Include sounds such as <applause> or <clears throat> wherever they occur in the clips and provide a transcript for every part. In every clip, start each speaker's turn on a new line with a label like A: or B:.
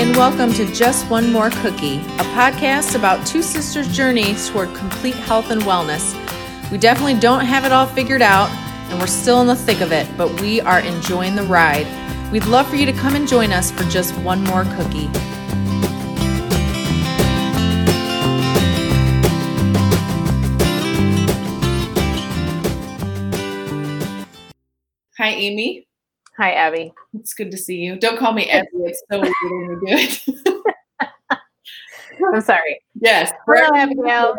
A: and welcome to Just One More Cookie, a podcast about two sisters' journeys toward complete health and wellness. We definitely don't have it all figured out, and we're still in the thick of it, but we are enjoying the ride. We'd love for you to come and join us for just one more cookie. Hi, Amy.
B: Hi, Abby.
A: It's good to see you. Don't call me <laughs> Abby. It's so weird when you do it.
B: I'm sorry.
A: Yes.
B: Hello, Abigail.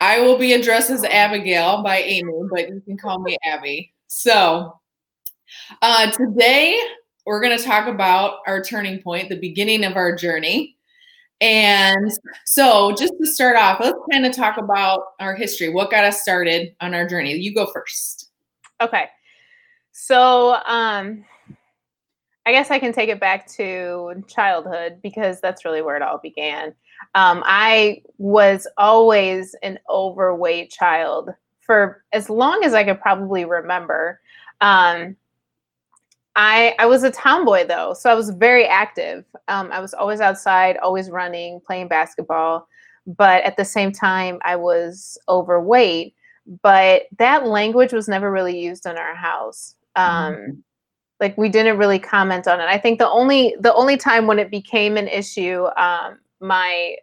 A: I will be addressed as Abigail by Amy, but you can call me Abby. So, uh, today we're going to talk about our turning point, the beginning of our journey. And so, just to start off, let's kind of talk about our history. What got us started on our journey? You go first.
B: Okay. So, um, I guess I can take it back to childhood because that's really where it all began. Um, I was always an overweight child for as long as I could probably remember. Um, I I was a tomboy though, so I was very active. Um, I was always outside, always running, playing basketball, but at the same time, I was overweight. But that language was never really used in our house. Um, mm-hmm. Like we didn't really comment on it. I think the only the only time when it became an issue, um, my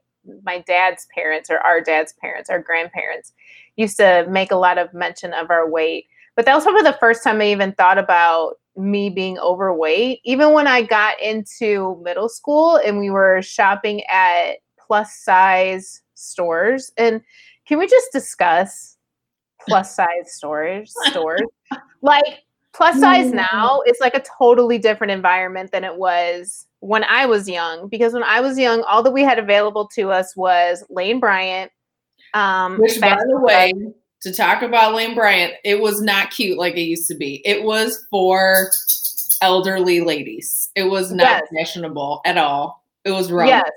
B: my dad's parents or our dad's parents, our grandparents, used to make a lot of mention of our weight. But that was probably the first time I even thought about me being overweight. Even when I got into middle school and we were shopping at plus size stores. And can we just discuss plus size stores stores? <laughs> like plus size mm-hmm. now it's like a totally different environment than it was when I was young. Because when I was young, all that we had available to us was Lane Bryant.
A: Um, Which, by the way, to talk about Lane Bryant, it was not cute like it used to be. It was for elderly ladies. It was not yes. fashionable at all. It was wrong. Yes.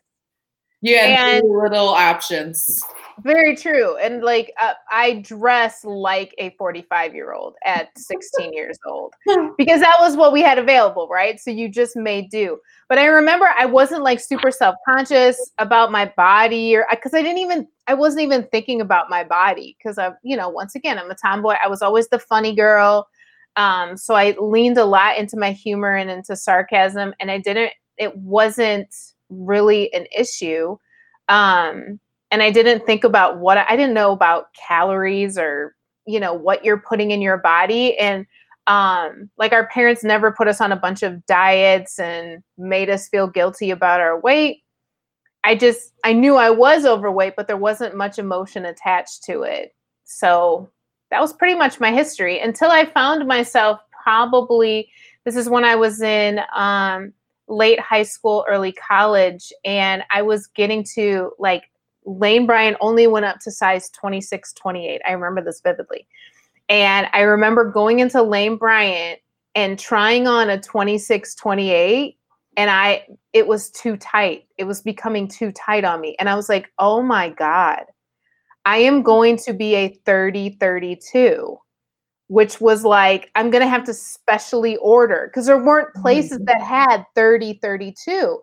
A: You had and, little options.
B: Very true. And like uh, I dress like a 45 year old at 16 years old <laughs> because that was what we had available, right? So you just made do. But I remember I wasn't like super self conscious about my body or because I didn't even, I wasn't even thinking about my body because I, you know, once again, I'm a tomboy. I was always the funny girl. Um, so I leaned a lot into my humor and into sarcasm, and I didn't, it wasn't really an issue. Um, and I didn't think about what I didn't know about calories or you know what you're putting in your body. And um like our parents never put us on a bunch of diets and made us feel guilty about our weight. I just i knew i was overweight but there wasn't much emotion attached to it. So that was pretty much my history until i found myself probably this is when i was in um late high school early college and i was getting to like Lane Bryant only went up to size 26, 28. I remember this vividly. And I remember going into Lane Bryant and trying on a 26, 28 and I it was too tight. It was becoming too tight on me. And I was like, "Oh my god. I am going to be a 30 32." Which was like I'm going to have to specially order because there weren't places mm-hmm. that had 30 32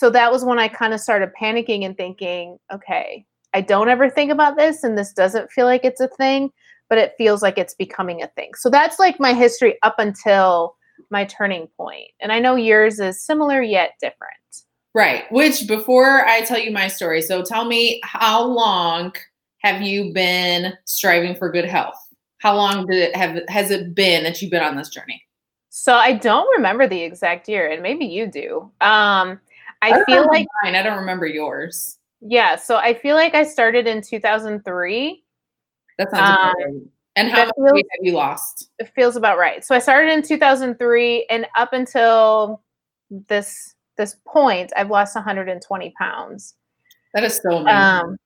B: so that was when I kind of started panicking and thinking, okay, I don't ever think about this and this doesn't feel like it's a thing, but it feels like it's becoming a thing. So that's like my history up until my turning point. And I know yours is similar yet different.
A: Right. Which before I tell you my story, so tell me how long have you been striving for good health? How long did it have has it been that you've been on this journey?
B: So I don't remember the exact year, and maybe you do. Um, I, I feel like
A: mine. I don't remember yours.
B: Yeah, so I feel like I started in 2003.
A: That sounds um, right. And how much feels, weight have you lost?
B: It feels about right. So I started in 2003, and up until this this point, I've lost 120 pounds.
A: That is so amazing. Um,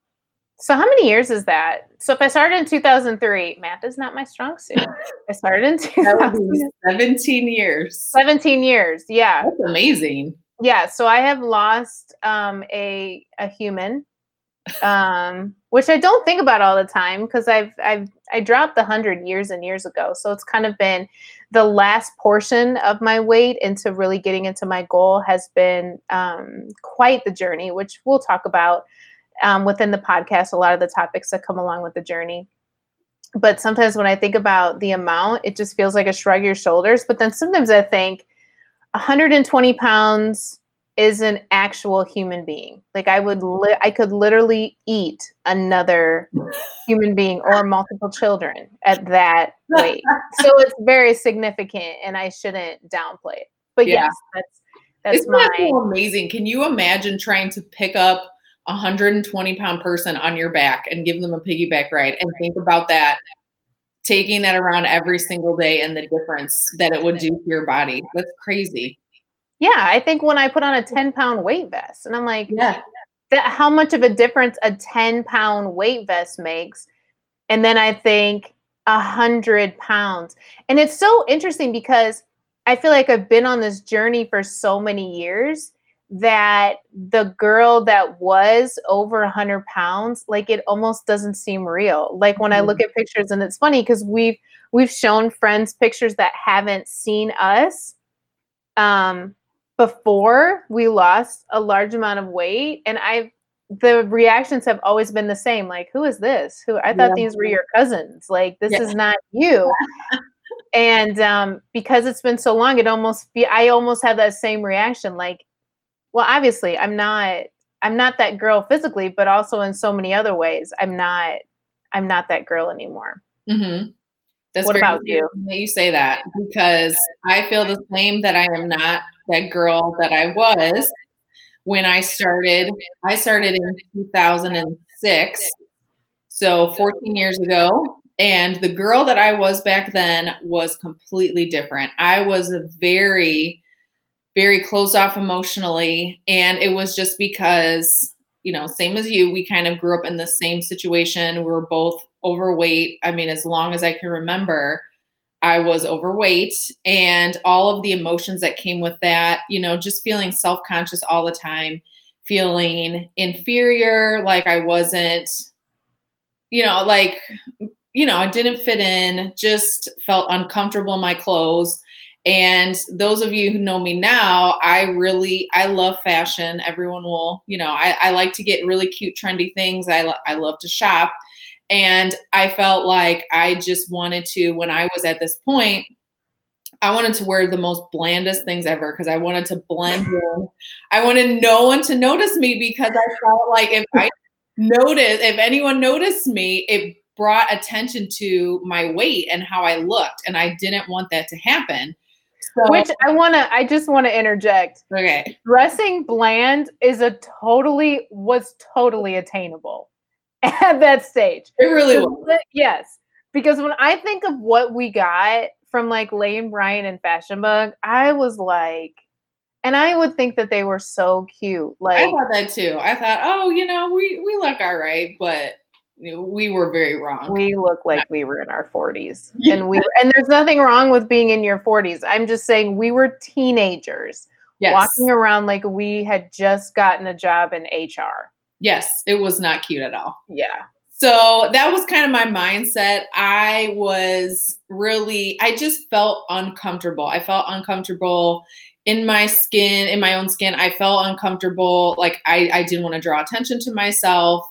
B: so how many years is that? So if I started in 2003, math is not my strong suit. I started in
A: 17 years.
B: 17 years, yeah.
A: That's amazing
B: yeah so i have lost um, a a human um, which I don't think about all the time because I've I've I dropped the hundred years and years ago. So it's kind of been the last portion of my weight into really getting into my goal has been um, quite the journey, which we'll talk about um, within the podcast. A lot of the topics that come along with the journey. But sometimes when I think about the amount, it just feels like a shrug your shoulders. But then sometimes I think 120 pounds is an actual human being. Like I would, li- I could literally eat another human being or multiple children at that weight. <laughs> so it's very significant, and I shouldn't downplay it. But yeah. yes, that's that's
A: Isn't my that so amazing. Can you imagine trying to pick up a 120 pound person on your back and give them a piggyback ride and think about that taking that around every single day and the difference that it would do to your body. That's crazy.
B: Yeah, I think when I put on a 10 pound weight vest, and I'm like, yeah, that, how much of a difference a 10 pound weight vest makes. And then I think a hundred pounds. And it's so interesting because I feel like I've been on this journey for so many years that the girl that was over 100 pounds like it almost doesn't seem real like when i look mm-hmm. at pictures and it's funny because we've we've shown friends pictures that haven't seen us um before we lost a large amount of weight and i've the reactions have always been the same like who is this who i thought yeah. these were your cousins like this yeah. is not you <laughs> and um because it's been so long it almost be i almost have that same reaction like well obviously i'm not i'm not that girl physically but also in so many other ways i'm not i'm not that girl anymore
A: mm-hmm. That's what about you? That you say that because I feel the same that I am not that girl that I was when I started. I started in 2006, so 14 years ago. And the girl that I was back then was completely different. I was a very, very closed off emotionally. And it was just because, you know, same as you, we kind of grew up in the same situation. We were both overweight. I mean, as long as I can remember. I was overweight and all of the emotions that came with that, you know, just feeling self conscious all the time, feeling inferior, like I wasn't, you know, like, you know, I didn't fit in, just felt uncomfortable in my clothes. And those of you who know me now, I really, I love fashion. Everyone will, you know, I, I like to get really cute, trendy things. I, I love to shop. And I felt like I just wanted to, when I was at this point, I wanted to wear the most blandest things ever because I wanted to blend <laughs> in. I wanted no one to notice me because I felt like if I noticed, if anyone noticed me, it brought attention to my weight and how I looked. And I didn't want that to happen.
B: So, Which I want to, I just want to interject.
A: Okay.
B: Dressing bland is a totally, was totally attainable. <laughs> at that stage.
A: It really was.
B: Yes. Because when I think of what we got from like Lane Bryant and Fashion Bug, I was like, and I would think that they were so cute. Like I
A: thought that too. I thought, oh, you know, we we look all right, but we were very wrong.
B: We look like we were in our 40s. And we and there's nothing wrong with being in your 40s. I'm just saying we were teenagers yes. walking around like we had just gotten a job in HR.
A: Yes, it was not cute at all.
B: Yeah.
A: So that was kind of my mindset. I was really, I just felt uncomfortable. I felt uncomfortable in my skin, in my own skin. I felt uncomfortable. Like I, I didn't want to draw attention to myself.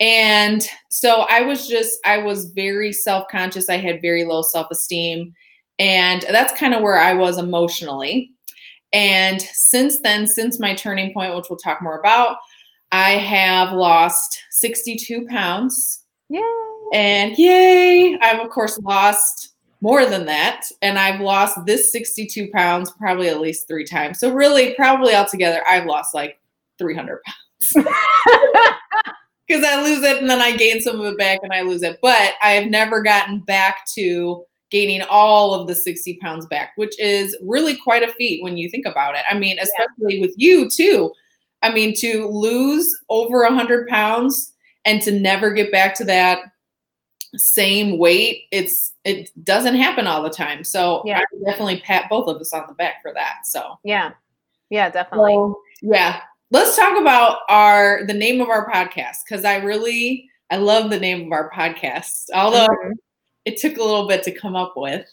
A: And so I was just, I was very self conscious. I had very low self esteem. And that's kind of where I was emotionally. And since then, since my turning point, which we'll talk more about, I have lost 62 pounds.
B: Yay.
A: And yay, I've of course lost more than that. And I've lost this 62 pounds probably at least three times. So, really, probably altogether, I've lost like 300 pounds. <laughs> Because I lose it and then I gain some of it back and I lose it. But I have never gotten back to gaining all of the 60 pounds back, which is really quite a feat when you think about it. I mean, especially yeah. with you too. I mean, to lose over a hundred pounds and to never get back to that same weight, it's it doesn't happen all the time. So yeah. I definitely pat both of us on the back for that. So
B: yeah, yeah, definitely.
A: Yeah. Let's talk about our the name of our podcast because I really I love the name of our podcast, although mm-hmm. it took a little bit to come up with.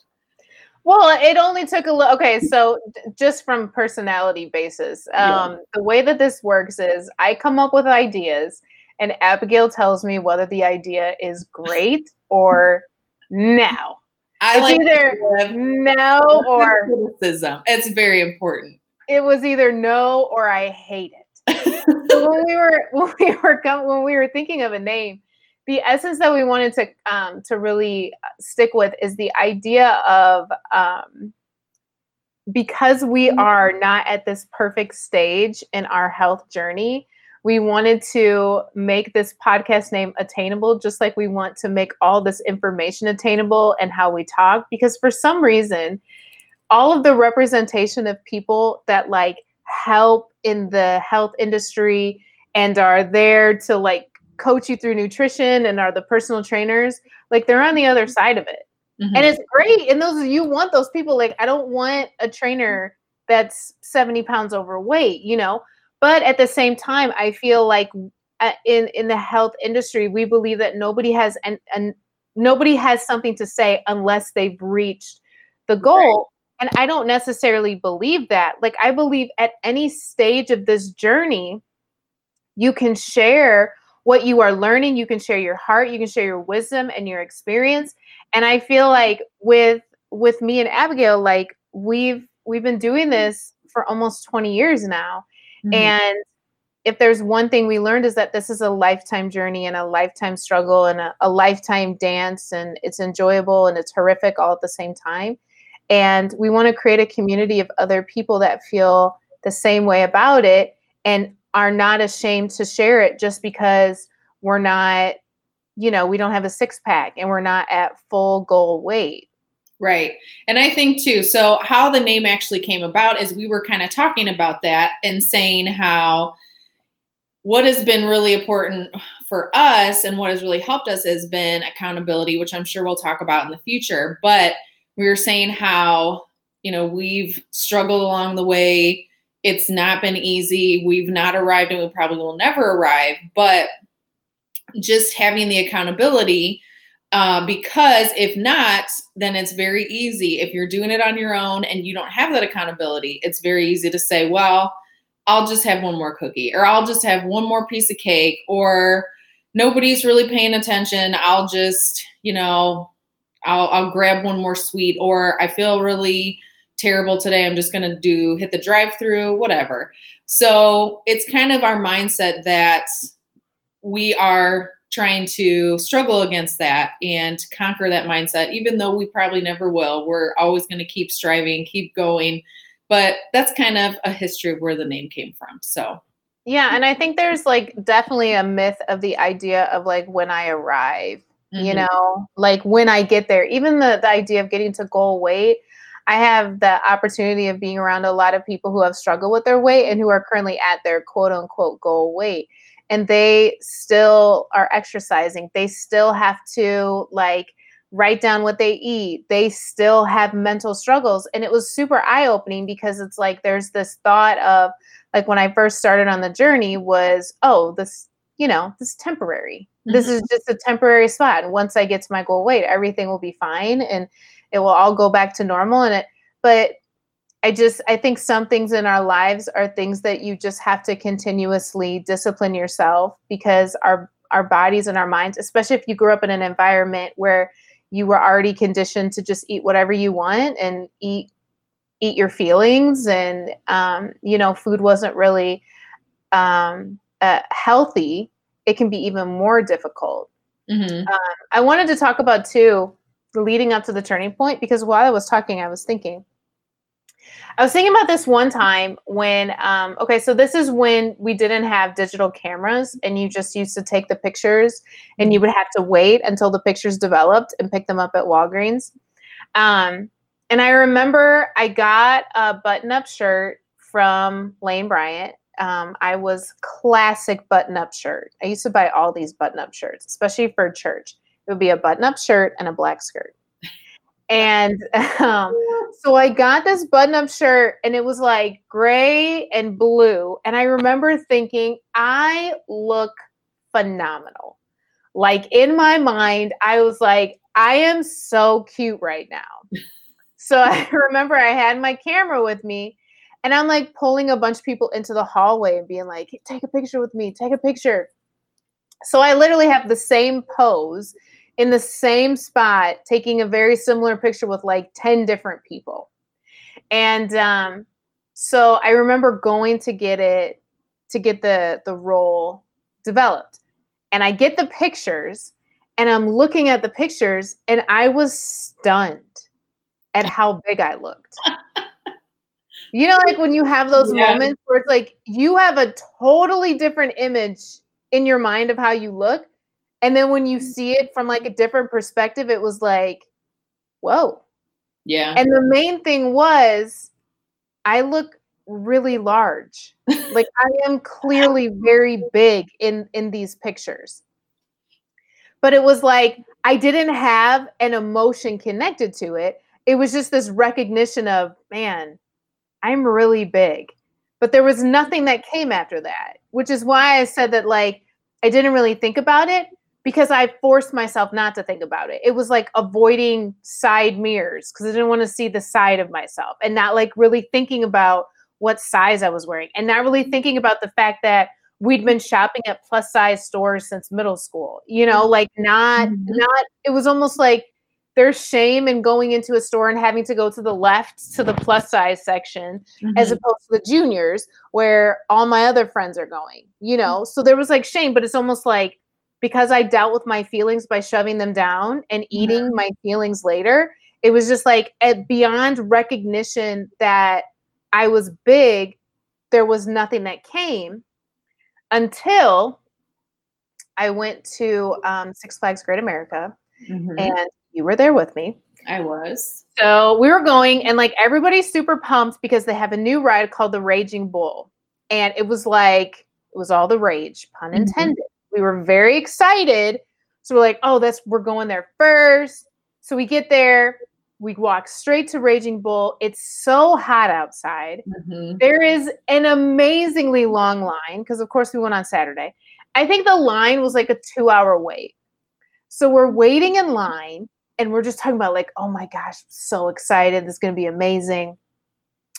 B: Well, it only took a little. Okay, so just from personality basis, um, yeah. the way that this works is I come up with ideas, and Abigail tells me whether the idea is great or no. I it's like either no or
A: criticism. It's very important.
B: It was either no or I hate it. So when we were <laughs> when we were when we were thinking of a name, the essence that we wanted to um, to really stick with is the idea of um, because we mm-hmm. are not at this perfect stage in our health journey we wanted to make this podcast name attainable just like we want to make all this information attainable and how we talk because for some reason all of the representation of people that like help in the health industry and are there to like coach you through nutrition and are the personal trainers, like they're on the other side of it. Mm-hmm. And it's great. And those you want those people. Like, I don't want a trainer that's 70 pounds overweight, you know. But at the same time, I feel like uh, in in the health industry, we believe that nobody has and and nobody has something to say unless they've reached the goal. And I don't necessarily believe that. Like I believe at any stage of this journey, you can share what you are learning you can share your heart you can share your wisdom and your experience and i feel like with with me and abigail like we've we've been doing this for almost 20 years now mm-hmm. and if there's one thing we learned is that this is a lifetime journey and a lifetime struggle and a, a lifetime dance and it's enjoyable and it's horrific all at the same time and we want to create a community of other people that feel the same way about it and are not ashamed to share it just because we're not, you know, we don't have a six pack and we're not at full goal weight.
A: Right. And I think too, so how the name actually came about is we were kind of talking about that and saying how what has been really important for us and what has really helped us has been accountability, which I'm sure we'll talk about in the future. But we were saying how, you know, we've struggled along the way it's not been easy. We've not arrived and we probably will never arrive, but just having the accountability uh, because if not, then it's very easy. If you're doing it on your own and you don't have that accountability, it's very easy to say, well, I'll just have one more cookie or I'll just have one more piece of cake or nobody's really paying attention. I'll just, you know, I'll, I'll grab one more sweet or I feel really terrible today. I'm just going to do hit the drive through, whatever. So it's kind of our mindset that we are trying to struggle against that and conquer that mindset, even though we probably never will. We're always going to keep striving, keep going. But that's kind of a history of where the name came from. So.
B: Yeah, and I think there's like definitely a myth of the idea of like when I arrive, mm-hmm. you know, like when I get there, even the, the idea of getting to goal weight, I have the opportunity of being around a lot of people who have struggled with their weight and who are currently at their quote unquote goal weight. And they still are exercising. They still have to like write down what they eat. They still have mental struggles. And it was super eye opening because it's like there's this thought of like when I first started on the journey was, oh, this, you know, this is temporary. Mm-hmm. This is just a temporary spot. And once I get to my goal weight, everything will be fine. And it will all go back to normal and it but I just I think some things in our lives are things that you just have to continuously discipline yourself because our our bodies and our minds, especially if you grew up in an environment where you were already conditioned to just eat whatever you want and eat eat your feelings and um, you know food wasn't really um, uh, healthy it can be even more difficult mm-hmm. um, i wanted to talk about too leading up to the turning point because while I was talking, I was thinking. I was thinking about this one time when, um, okay, so this is when we didn't have digital cameras and you just used to take the pictures and you would have to wait until the pictures developed and pick them up at Walgreens. Um, and I remember I got a button up shirt from Lane Bryant. Um, I was classic button up shirt. I used to buy all these button up shirts, especially for church. It would be a button up shirt and a black skirt. And <laughs> um, so I got this button up shirt and it was like gray and blue. And I remember thinking, I look phenomenal. Like in my mind, I was like, I am so cute right now. <laughs> so I remember I had my camera with me and I'm like pulling a bunch of people into the hallway and being like, take a picture with me, take a picture. So I literally have the same pose in the same spot, taking a very similar picture with like 10 different people. And um, so I remember going to get it to get the the roll developed. And I get the pictures and I'm looking at the pictures and I was stunned at how big I looked. You know, like when you have those yeah. moments where it's like you have a totally different image in your mind of how you look. And then when you mm-hmm. see it from like a different perspective, it was like, whoa.
A: Yeah.
B: And the main thing was I look really large. <laughs> like I am clearly very big in in these pictures. But it was like I didn't have an emotion connected to it. It was just this recognition of, man, I'm really big. But there was nothing that came after that, which is why I said that like I didn't really think about it because I forced myself not to think about it. It was like avoiding side mirrors because I didn't want to see the side of myself and not like really thinking about what size I was wearing and not really thinking about the fact that we'd been shopping at plus size stores since middle school. You know, like not mm-hmm. not it was almost like there's shame in going into a store and having to go to the left to the plus size section mm-hmm. as opposed to the juniors where all my other friends are going, you know? So there was like shame, but it's almost like because I dealt with my feelings by shoving them down and eating mm-hmm. my feelings later, it was just like beyond recognition that I was big, there was nothing that came until I went to um, Six Flags Great America, mm-hmm. and you were there with me.
A: I was.
B: So we were going, and like everybody's super pumped because they have a new ride called the Raging Bull, and it was like it was all the rage, pun mm-hmm. intended. Mm-hmm. We were very excited, so we're like, oh, that's we're going there first. So we get there, we walk straight to Raging Bull. It's so hot outside. Mm-hmm. There is an amazingly long line because, of course, we went on Saturday. I think the line was like a two hour wait. So we're waiting in line and we're just talking about, like, oh my gosh, I'm so excited. This is going to be amazing.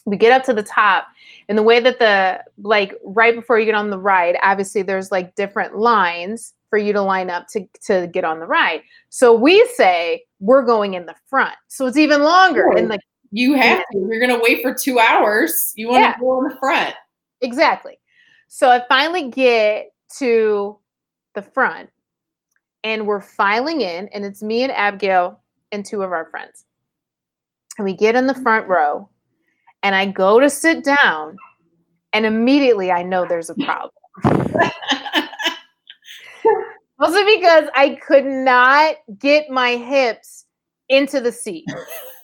B: We get up to the top, and the way that the, like, right before you get on the ride, obviously there's like different lines for you to line up to, to get on the ride. So we say we're going in the front. So it's even longer. And like
A: you have to. You're gonna wait for two hours. You want yeah. to go in the front.
B: Exactly. So I finally get to the front and we're filing in, and it's me and Abigail and two of our friends. And we get in the front row, and I go to sit down, and immediately I know there's a problem. <laughs> Also because I could not get my hips into the seat.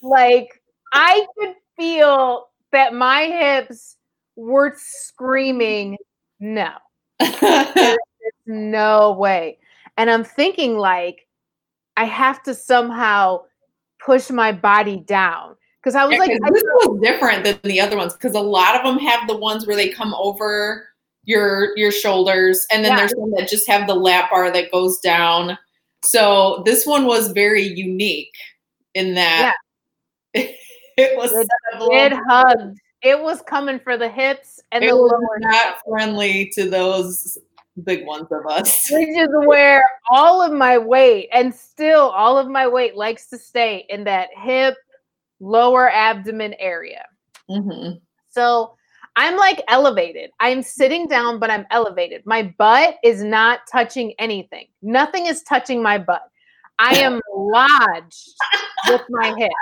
B: like I could feel that my hips were screaming, no. <laughs> There's no way. And I'm thinking like I have to somehow push my body down because I was yeah, like,
A: this was different than the other ones because a lot of them have the ones where they come over your your shoulders and then yeah. there's some that just have the lap bar that goes down so this one was very unique in that yeah. <laughs> it was
B: it, it hugged it was coming for the hips and
A: it
B: the
A: was not friendly to those big ones of us <laughs>
B: which is where all of my weight and still all of my weight likes to stay in that hip lower abdomen area mm-hmm. so I'm like elevated. I'm sitting down, but I'm elevated. My butt is not touching anything. Nothing is touching my butt. I am <laughs> lodged with my hips.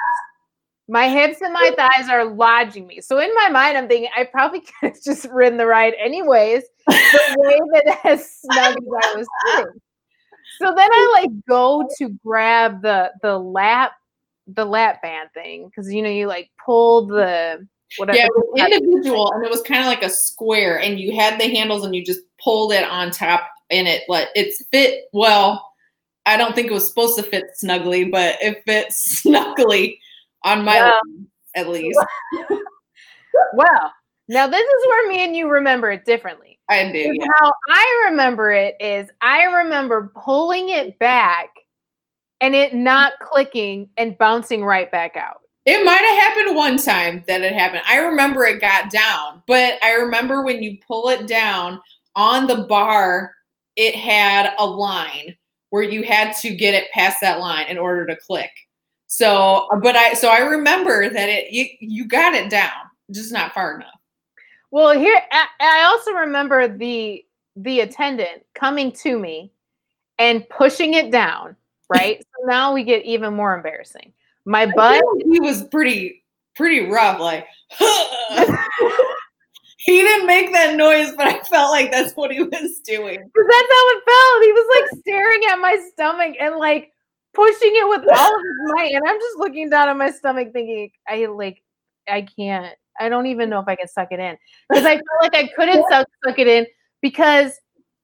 B: My hips and my thighs are lodging me. So in my mind, I'm thinking I probably <laughs> could have just ridden the ride anyways, the <laughs> way that as snug as I was sitting. So then I like go to grab the the lap the lap band thing because you know you like pull the
A: whatever. Yeah, individual, and it was kind of like a square, and you had the handles, and you just pulled it on top, and it like it's fit well. I don't think it was supposed to fit snugly, but it fit <laughs> snugly. On my list, at least. <laughs>
B: Well, now this is where me and you remember it differently.
A: I do. Yeah.
B: How I remember it is I remember pulling it back and it not clicking and bouncing right back out.
A: It might have happened one time that it happened. I remember it got down, but I remember when you pull it down on the bar, it had a line where you had to get it past that line in order to click. So, but I so I remember that it you you got it down, just not far enough.
B: Well, here I, I also remember the the attendant coming to me and pushing it down. Right. <laughs> so now we get even more embarrassing. My butt.
A: He was pretty pretty rough, like <laughs> he didn't make that noise, but I felt like that's what he was doing.
B: Because <laughs> that's how it felt. He was like staring at my stomach and like pushing it with all of his might. And I'm just looking down at my stomach thinking, I like, I can't. I don't even know if I can suck it in. Because I feel like I couldn't suck, suck it in because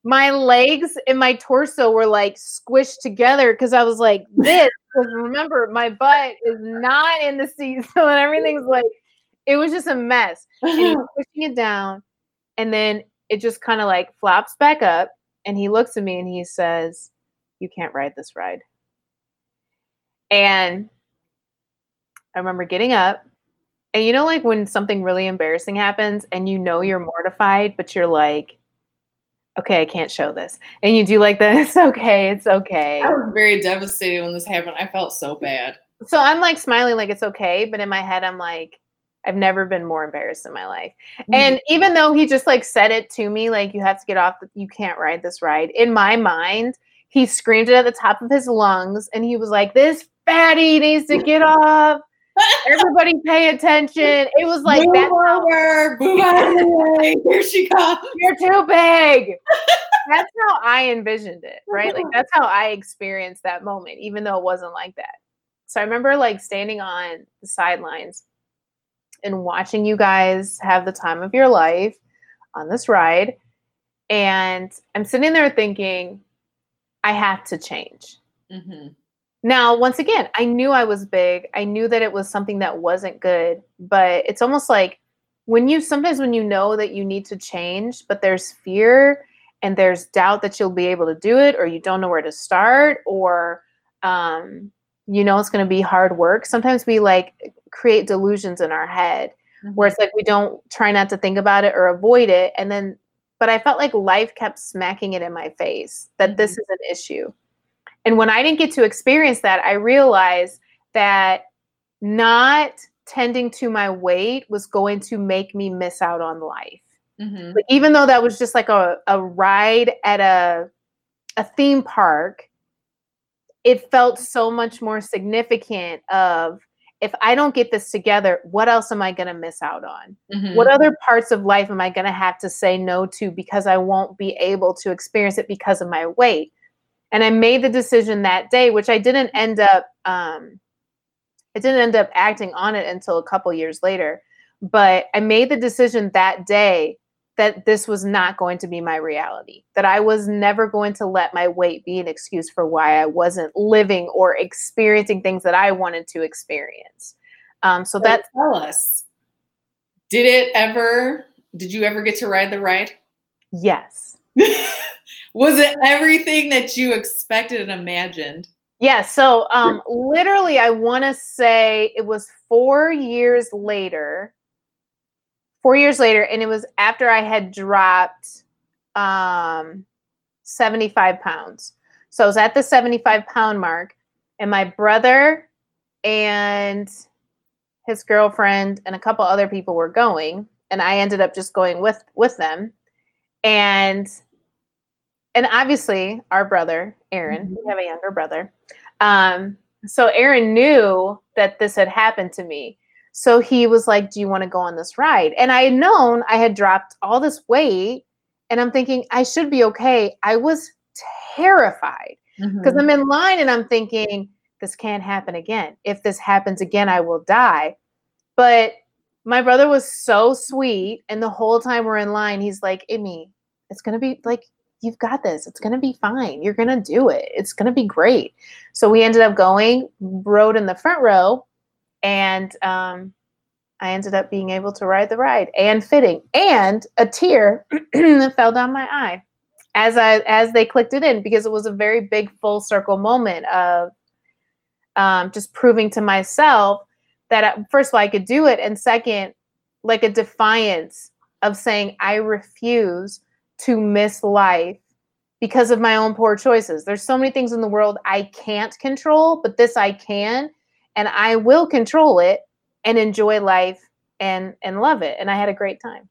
B: my legs and my torso were like squished together because I was like <laughs> this. Because remember, my butt is not in the seat. <laughs> So and everything's like, it was just a mess and <laughs> pushing it down and then it just kind of like flops back up and he looks at me and he says you can't ride this ride and i remember getting up and you know like when something really embarrassing happens and you know you're mortified but you're like okay i can't show this and you do like this <laughs> okay it's okay
A: I was very devastated when this happened. I felt so bad.
B: so i'm like smiling like it's okay but in my head i'm like i've never been more embarrassed in my life mm. And even though he just like said it to me, like you have to get off, the, you can't ride this ride. In my mind, he screamed it at the top of his lungs, and he was like, "This fatty needs to get off. <laughs> Everybody, pay attention." It was like
A: move
B: that.
A: over, move out of the way. Here she comes.
B: You're too big. <laughs> that's how I envisioned it, right? Like that's how I experienced that moment, even though it wasn't like that. So I remember like standing on the sidelines and watching you guys have the time of your life on this ride. And I'm sitting there thinking, I have to change.
A: hmm
B: Now, once again, I knew I was big. I knew that it was something that wasn't good, but it's almost like when you sometimes when you know that you need to change, but there's fear and there's doubt that you'll be able to do it, or you don't know where to start, or um, you know it's going to be hard work. Sometimes we like create delusions in our head where it's like we don't try not to think about it or avoid it, and then. But I felt like life kept smacking it in my face that this is an issue. And when I didn't get to experience that, I realized that not tending to my weight was going to make me miss out on life.
A: hmm
B: Like even though that was just like a, a ride at a a theme park, it felt so much more significant of if I don't get this together, what else am I going to miss out on?
A: hmm
B: What other parts of life am I going to have to say no to because I won't be able to experience it because of my weight? And I made the decision that day, which I didn't end up, um, I didn't end up acting on it until a couple years later. But I made the decision that day that this was not going to be my reality, that I was never going to let my weight be an excuse for why I wasn't living or experiencing things that I wanted to experience. Um, so
A: So
B: that's
A: tell us. Did it ever? Did you ever get to ride the ride?
B: yes. <laughs>
A: Was it everything that you expected and imagined?
B: Yeah, so um literally I want to say it was 4 years later. 4 years later and it was after I had dropped um 75 pounds. So I was at the 75 pound mark and my brother and his girlfriend and a couple other people were going and I ended up just going with with them. And and obviously our brother Aaron, we have a younger brother. Um, so Aaron knew that this had happened to me. So he was like, "Do you want to go on this ride?" And I had known I had dropped all this weight, and I'm thinking I should be okay. I was terrified because I'm in line and I'm thinking this can't happen again. If this happens again, I will die. But my brother was so sweet, and the whole time we're in line, he's like, "Amy, it's gonna be like you've got this. It's gonna be fine. You're gonna do it. It's gonna be great." So we ended up going, rode in the front row, and um, I ended up being able to ride the ride and fitting, and a tear <clears throat> fell down my eye as I as they clicked it in because it was a very big full circle moment of um, just proving to myself that uh, first of all I could do it, and second, like a defiance of saying I refuse to miss life because of my own poor choices. There's so many things in the world I can't control, but this I can, and I will control it and enjoy life and and love it. And I had a great time.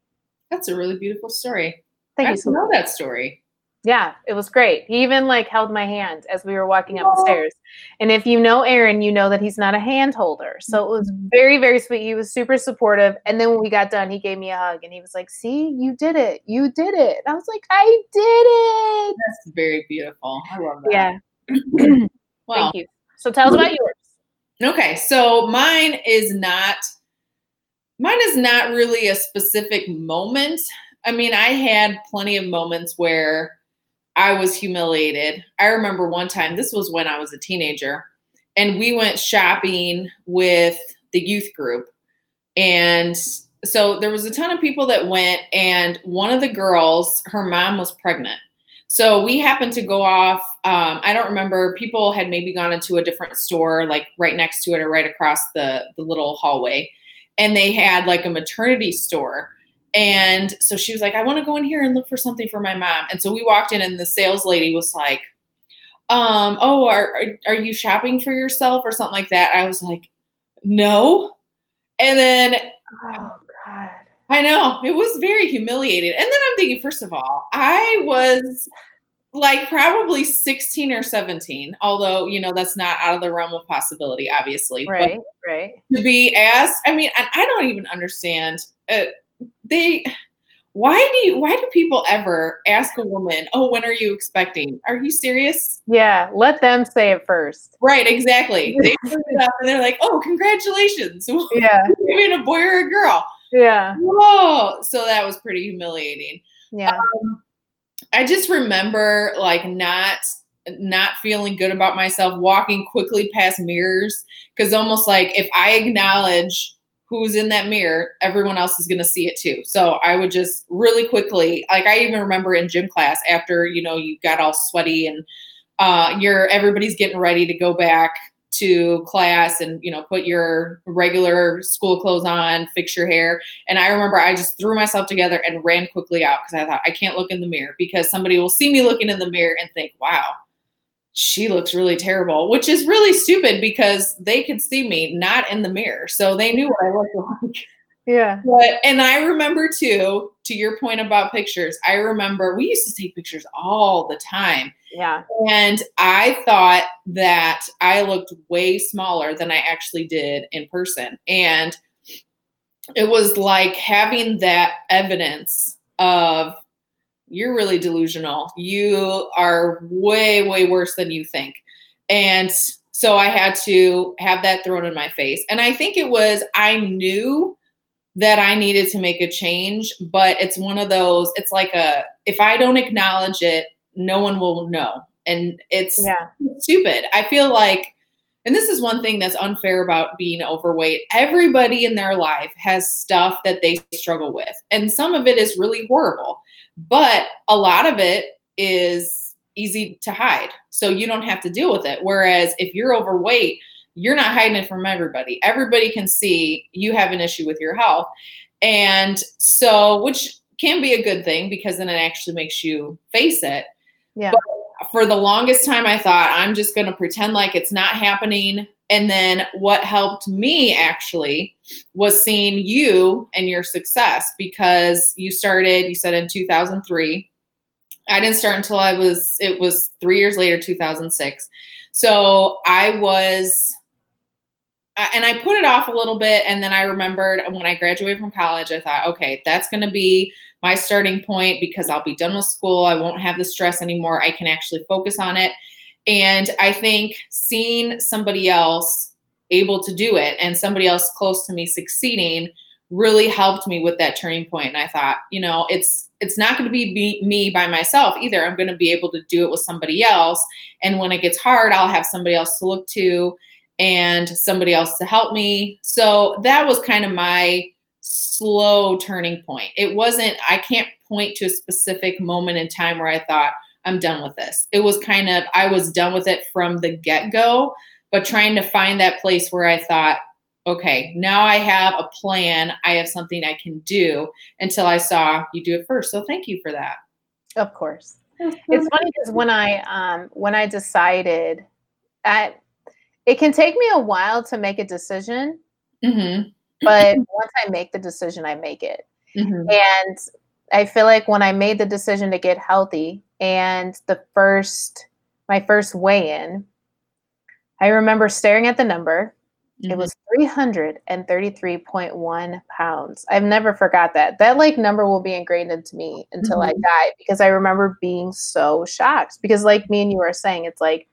A: That's a really beautiful story.
B: Thank
A: I
B: you so
A: know
B: much.
A: that story.
B: Yeah, it was great. He even like held my hand as we were walking up the stairs. And if you know Aaron, you know that he's not a hand holder. So it was mm-hmm. very, very sweet. He was super supportive. And then when we got done, he gave me a hug and he was like, See, you did it. You did it. And I was like, I did it.
A: That's very beautiful. I love that.
B: Yeah.
A: Wow. <clears throat>
B: Thank you. So tell us about yours.
A: Okay, so mine is not mine is not really a specific moment. I mean, I had plenty of moments where I was humiliated. I remember one time, this was when I was a teenager, and we went shopping with the youth group. And so there was a ton of people that went, and one of the girls, her mom was pregnant. So we happened to go off. Um, I don't remember. People had maybe gone into a different store, like right next to it or right across the the little hallway, and they had like a maternity store. And so she was like, I want to go in here and look for something for my mom. And so we walked in, and the sales lady was like, um, Oh, are, are, are you shopping for yourself or something like that? I was like, No. And then
B: Oh God.
A: I know it was very humiliating. And then I'm thinking, first of all, I was like probably 16 or 17, although, you know, that's not out of the realm of possibility, obviously. But
B: Right, right.
A: to be asked, I mean, I, I don't even understand. Uh, they, why do you, why do people ever ask a woman, oh, when are you expecting? Are you serious?
B: Yeah, let them say it first.
A: Right, exactly. They it up and they're like, oh, congratulations. <laughs>
B: Yeah,
A: mean a boy or a girl?
B: yeah,
A: Whoa. So that was pretty humiliating.
B: yeah.
A: Um, I just remember like not not feeling good about myself, walking quickly past mirrors because almost like if I acknowledge who's in that mirror, everyone else is going to see it too. So I would just really quickly, like I even remember in gym class after you know you got all sweaty and uh, you're everybody's getting ready to go back to class and you know put your regular school clothes on fix your hair and i remember i just threw myself together and ran quickly out because i thought i can't look in the mirror because somebody will see me looking in the mirror and think wow she looks really terrible which is really stupid because they could see me not in the mirror so they knew what i looked <laughs> like
B: Yeah.
A: but and I remember too, to your point about pictures, I remember we used to take pictures all the time.
B: Yeah.
A: And I thought that I looked way smaller than I actually did in person. And it was like having that evidence of you're really delusional. You are way, way worse than you think. And so I had to have that thrown in my face. And I think it was, I knew that I needed to make a change, but it's one of those, it's like a, if I don't acknowledge it, no one will know. And it's
B: Yeah.
A: stupid. I feel like, and this is one thing that's unfair about being overweight. Everybody in their life has stuff that they struggle with, and some of it is really horrible, but a lot of it is easy to hide. So you don't have to deal with it. Whereas if you're overweight, you're not hiding it from everybody. Everybody can see you have an issue with your health. And so, which can be a good thing because then it actually makes you face it.
B: Yeah.
A: But for the longest time, I thought I'm just going to pretend like it's not happening. And then what helped me actually was seeing you and your success because you started, you said in 2003. I didn't start until I was, it was three years later, 2006. So I was, and I put it off a little bit. And then I remembered when I graduated from college, I thought, okay, that's going to be my starting point because I'll be done with school. I won't have the stress anymore. I can actually focus on it. And I think seeing somebody else able to do it and somebody else close to me succeeding really helped me with that turning point. And I thought, you know, it's it's not going to be, me by myself either. I'm going to be able to do it with somebody else. And when it gets hard, I'll have somebody else to look to. and somebody else to help me. So that was kind of my slow turning point. It wasn't, I can't point to a specific moment in time where I thought, I'm done with this. It was kind of, I was done with it from the get go, but trying to find that place where I thought, okay, now I have a plan. I have something I can do until I saw you do it first. So thank you for that.
B: Of course. It's funny because when I um when I decided at it can take me a while to make a decision. Mm-hmm. But <laughs> once I make the decision, I make it. Mm-hmm. And I feel like when I made the decision to get healthy and the first my first weigh in, I remember staring at the number. Mm-hmm. It was 333.1 pounds. I've never forgot that. That like number will be ingrained into me until mm-hmm. I die because I remember being so shocked. Because like me and you are saying, it's like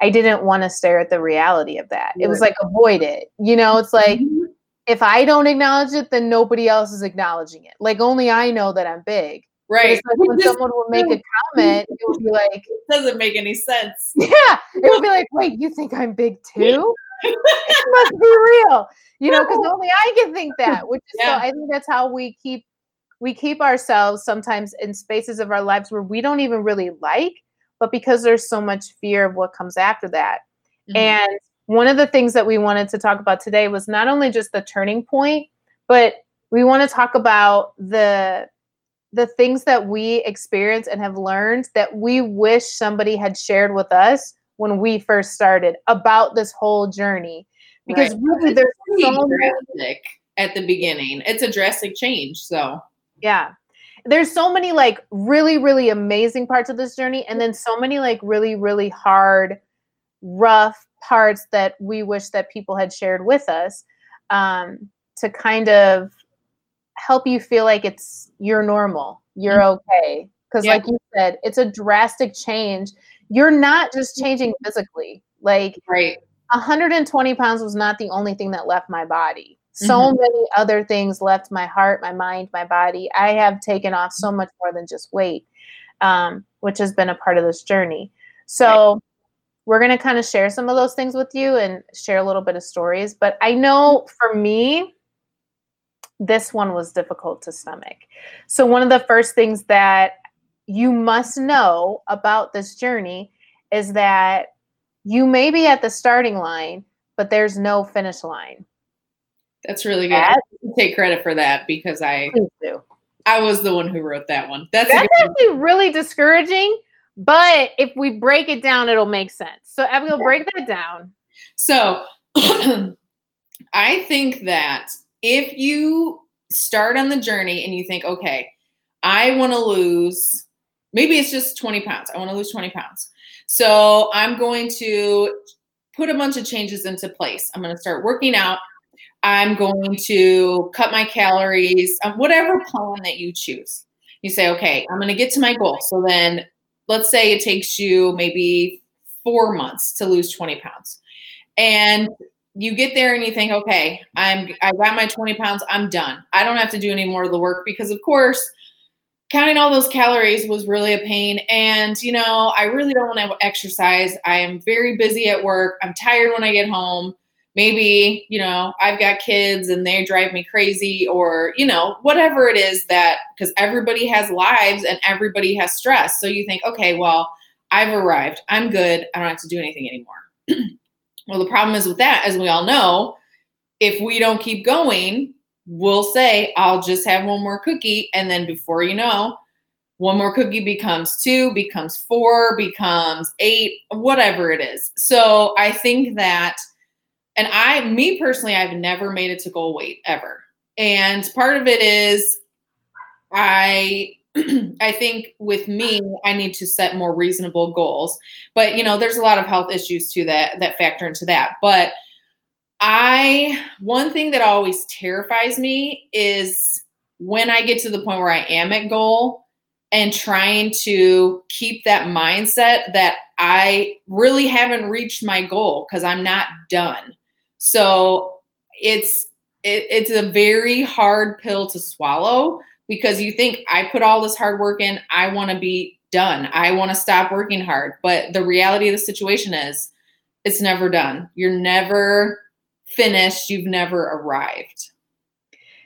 B: I didn't want to stare at the reality of that. It was like avoid it. You know, it's like mm-hmm. if I don't acknowledge it, then nobody else is acknowledging it. Like only I know that I'm big.
A: Right.
B: Like when someone will make a comment, it would be like,
A: it <laughs> doesn't make any sense. <laughs>
B: Yeah. It would be like, wait, you think I'm big too? <laughs> it must be real. You know, because only I can think that, which is yeah. so I think that's how we keep we keep ourselves sometimes in spaces of our lives where we don't even really like, but because there's so much fear of what comes after that. Mm-hmm. And one of the things that we wanted to talk about today was not only just the turning point, but we want to talk about the the things that we experience and have learned that we wish somebody had shared with us when we first started about this whole journey. Because right. really there's so
A: drastic at the beginning. It's a drastic change so.
B: Yeah. There's so many like really really amazing parts of this journey and then so many like really really hard rough parts that we wish that people had shared with us um, to kind of help you feel like it's you're normal, you're mm-hmm. okay. Because, yeah. like you said, it's a drastic change. You're not just changing physically. Like,
A: right.
B: 120 pounds was not the only thing that left my body. So mm-hmm. many other things left my heart, my mind, my body. I have taken off so much more than just weight, um, which has been a part of this journey. So, right. we're going to kind of share some of those things with you and share a little bit of stories. But I know for me, this one was difficult to stomach. So, one of the first things that you must know about this journey is that you may be at the starting line, but there's no finish line.
A: That's really good. That, take credit for that because I I was the one who wrote that one. That's,
B: That's actually really discouraging, but if we break it down, it'll make sense. So Abigail, break that down.
A: So <clears throat> I think that if you start on the journey and you think, okay, I want to lose, maybe it's just 20 pounds. I want to lose 20 pounds. So I'm going to put a bunch of changes into place. I'm going to start working out. I'm going to cut my calories, whatever plan that you choose. You say, okay, I'm going to get to my goal. So then let's say it takes you maybe four months to lose 20 pounds. And you get there and you think, okay, I'm I got my 20 pounds, I'm done. I don't have to do any more of the work because of course counting all those calories was really a pain. And you know, I really don't want to exercise. I am very busy at work. I'm tired when I get home. Maybe, you know, I've got kids and they drive me crazy, or, you know, whatever it is that because everybody has lives and everybody has stress. So you think, okay, well, I've arrived. I'm good. I don't have to do anything anymore. <clears throat> Well, the problem is with that, as we all know, if we don't keep going, we'll say, I'll just have one more cookie. And then before you know, one more cookie becomes two, becomes four, becomes eight, whatever it is. So I think that, and I, me personally, I've never made it to goal weight ever. And part of it is I <clears throat> I think with me, I need to set more reasonable goals. But you know, there's a lot of health issues too that that factor into that. But I one thing that always terrifies me is when I get to the point where I am at goal and trying to keep that mindset that I really haven't reached my goal because I'm not done. So it's it, it's a very hard pill to swallow because you think I put all this hard work in, I want to be done. I want to stop working hard. But the reality of the situation is it's never done. You're never finished. You've never arrived.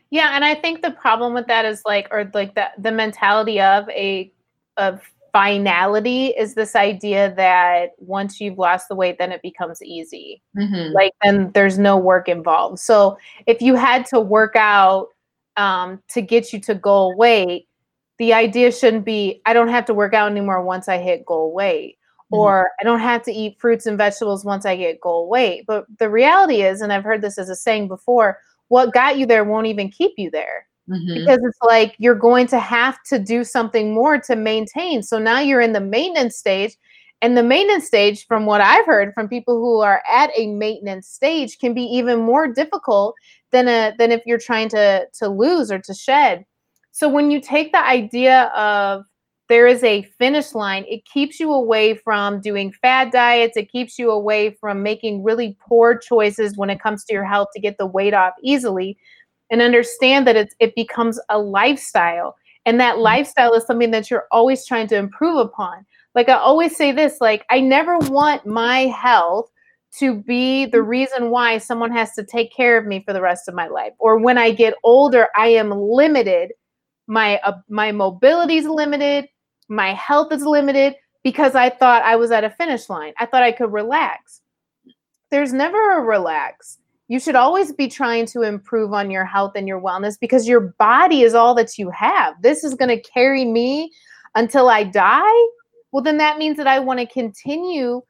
B: Yeah, and I think the problem with that is like, or like the the mentality of a of finality is this idea that once you've lost the weight, then it becomes easy. Mm-hmm. Like then there's no work involved. So if you had to work out um, to get you to goal weight, the idea shouldn't be I don't have to work out anymore once I hit goal weight. Mm-hmm. Or I don't have to eat fruits and vegetables once I get goal weight. But the reality is, and I've heard this as a saying before, what got you there won't even keep you there. Mm-hmm. Because it's like you're going to have to do something more to maintain. So now you're in the maintenance stage. And the maintenance stage, from what I've heard from people who are at a maintenance stage, can be even more difficult than a than if you're trying to to lose or to shed. So when you take the idea of there is a finish line, it keeps you away from doing fad diets. It keeps you away from making really poor choices when it comes to your health to get the weight off easily. And understand that it's, it becomes a lifestyle. And that mm-hmm. lifestyle is something that you're always trying to improve upon. Like I always say this, like I never want my health to be the mm-hmm. reason why someone has to take care of me for the rest of my life. Or when I get older, I am limited. My uh, my mobility is limited my health is limited because I thought I was at a finish line. I thought I could relax. There's never a relax. You should always be trying to improve on your health and your wellness because your body is all that you have. This is going to carry me until I die. Well, then that means that I want to continue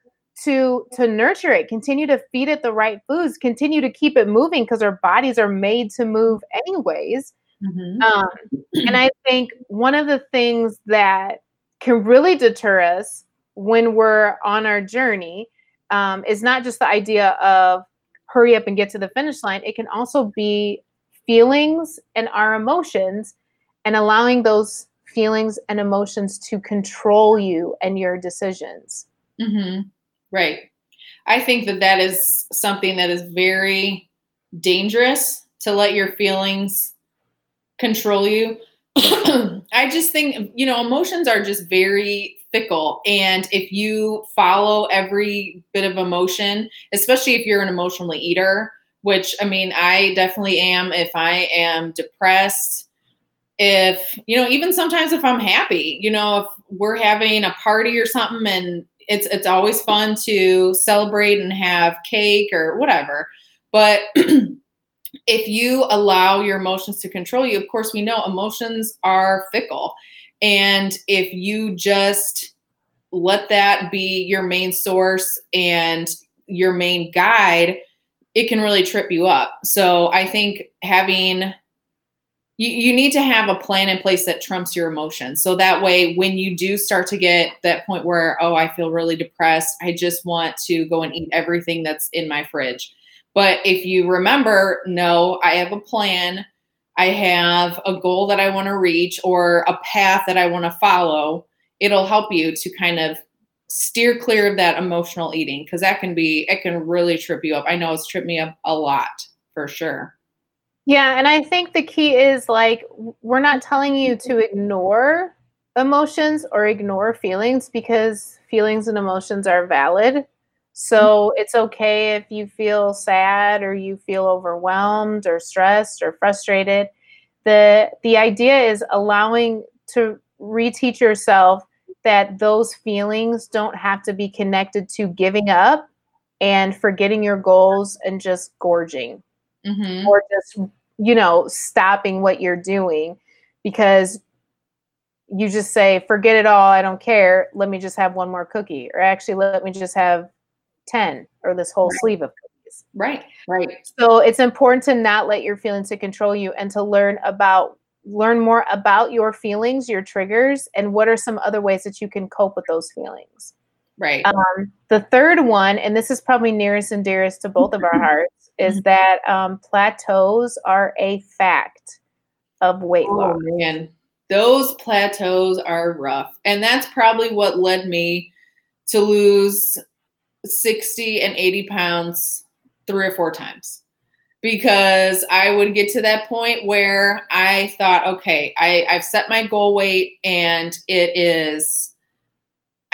B: to to nurture it, continue to feed it the right foods, continue to keep it moving because our bodies are made to move anyways. Mm-hmm. Um, and I think one of the things that can really deter us when we're on our journey um, is not just the idea of hurry up and get to the finish line. It can also be feelings and our emotions and allowing those feelings and emotions to control you and your decisions.
A: Mm-hmm. Right. I think that that is something that is very dangerous to let your feelings control you. <clears throat> I just think, you know, emotions are just very fickle. And if you follow every bit of emotion, especially if you're an emotionally eater, which I mean, I definitely am if I am depressed, if, you know, even sometimes if I'm happy, you know, if we're having a party or something and it's it's always fun to celebrate and have cake or whatever. But <clears throat> if you allow your emotions to control you, of course, we know emotions are fickle. And if you just let that be your main source and your main guide, it can really trip you up. So I think having you, you need to have a plan in place that trumps your emotions. So that way, when you do start to get that point where, oh, I feel really depressed, I just want to go and eat everything that's in my fridge but if you remember, no, I have a plan. I have a goal that I want to reach or a path that I want to follow. It'll help you to kind of steer clear of that emotional eating because that can be, it can really trip you up. I know it's tripped me up a lot for sure.
B: Yeah. And I think the key is like, we're not telling you to mm-hmm. ignore emotions or ignore feelings because feelings and emotions are valid. So mm-hmm. it's okay if you feel sad or you feel overwhelmed or stressed or frustrated. The the idea is allowing to reteach yourself that those feelings don't have to be connected to giving up and forgetting your goals and just gorging mm-hmm. or just you know stopping what you're doing because you just say forget it all i don't care let me just have one more cookie or actually let me just have 10 or this whole right. sleeve of cookies.
A: Right, right.
B: So it's important to not let your feelings to control you and to learn about learn more about your feelings, your triggers, and what are some other ways that you can cope with those feelings.
A: Right.
B: Um, the third one, and this is probably nearest and dearest to both of our <laughs> hearts, is that um, plateaus are a fact of weight loss. oh, loss.
A: Man, those plateaus are rough, and that's probably what led me to lose 60 and 80 pounds three or four times because I would get to that point where I thought, okay, I, I've set my goal weight and it is,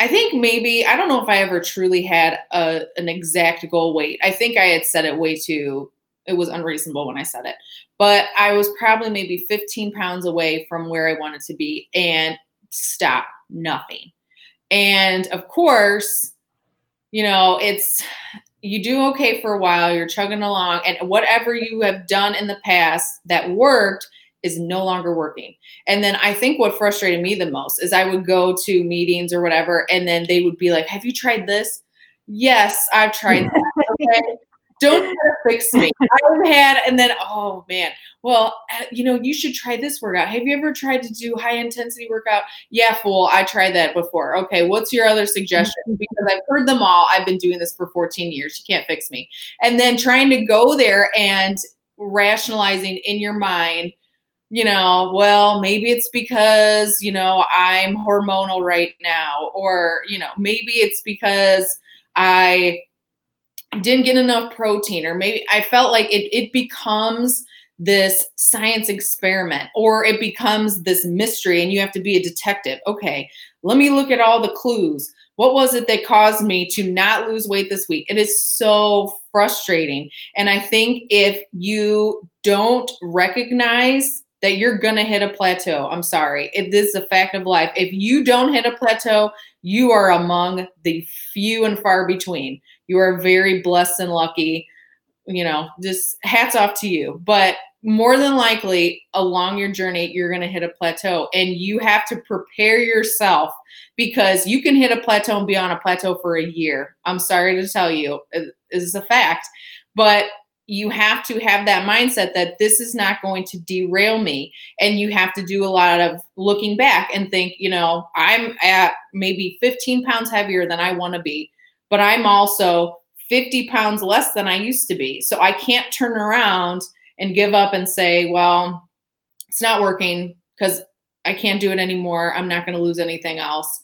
A: I think maybe I don't know if I ever truly had a an exact goal weight. I think I had set it way too. It was unreasonable when I said it, but I was probably maybe 15 pounds away from where I wanted to be, and stop nothing. And of course, you know it's you do okay for a while. You're chugging along, and whatever you have done in the past that worked is no longer working. And then I think what frustrated me the most is I would go to meetings or whatever, and then they would be like, Have you tried this? Yes, I've tried that. <laughs> Okay. Don't try to fix me. I've had, and then, oh man, well, uh, you know, you should try this workout. Have you ever tried to do high intensity workout? Yeah, fool, I tried that before. Okay, what's your other suggestion? <laughs> Because I've heard them all. I've been doing this for 14 years. You can't fix me. And then trying to go there and rationalizing in your mind you know, well, maybe it's because, you know, I'm hormonal right now, or, you know, maybe it's because I didn't get enough protein, or maybe I felt like it, it becomes this science experiment or it becomes this mystery and you have to be a detective. Okay, let me look at all the clues. What was it that caused me to not lose weight this week? It is so frustrating. And I think if you don't recognize that you're going to hit a plateau. I'm sorry. It, this is a fact of life. If you don't hit a plateau, you are among the few and far between. You are very blessed and lucky. You know, just hats off to you. But more than likely, along your journey, you're going to hit a plateau and you have to prepare yourself because you can hit a plateau and be on a plateau for a year. I'm sorry to tell you, it is a fact. But you have to have that mindset that this is not going to derail me. And you have to do a lot of looking back and think you know i'm at maybe 15 pounds heavier than i want to be but i'm also 50 pounds less than i used to be. So i can't turn around and give up and say well it's not working because i can't do it anymore. I'm not going to lose anything else.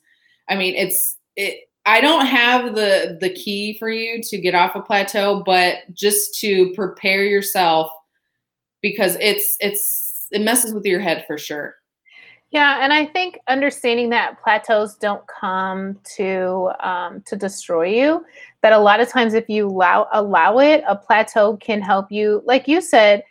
A: I mean it's it I don't have the the key for you to get off a plateau, but just to prepare yourself because it's it's it messes with your head for sure.
B: Yeah, and I think understanding that plateaus don't come to um, to destroy you. That a lot of times, if you allow allow it, a plateau can help you. Like you said,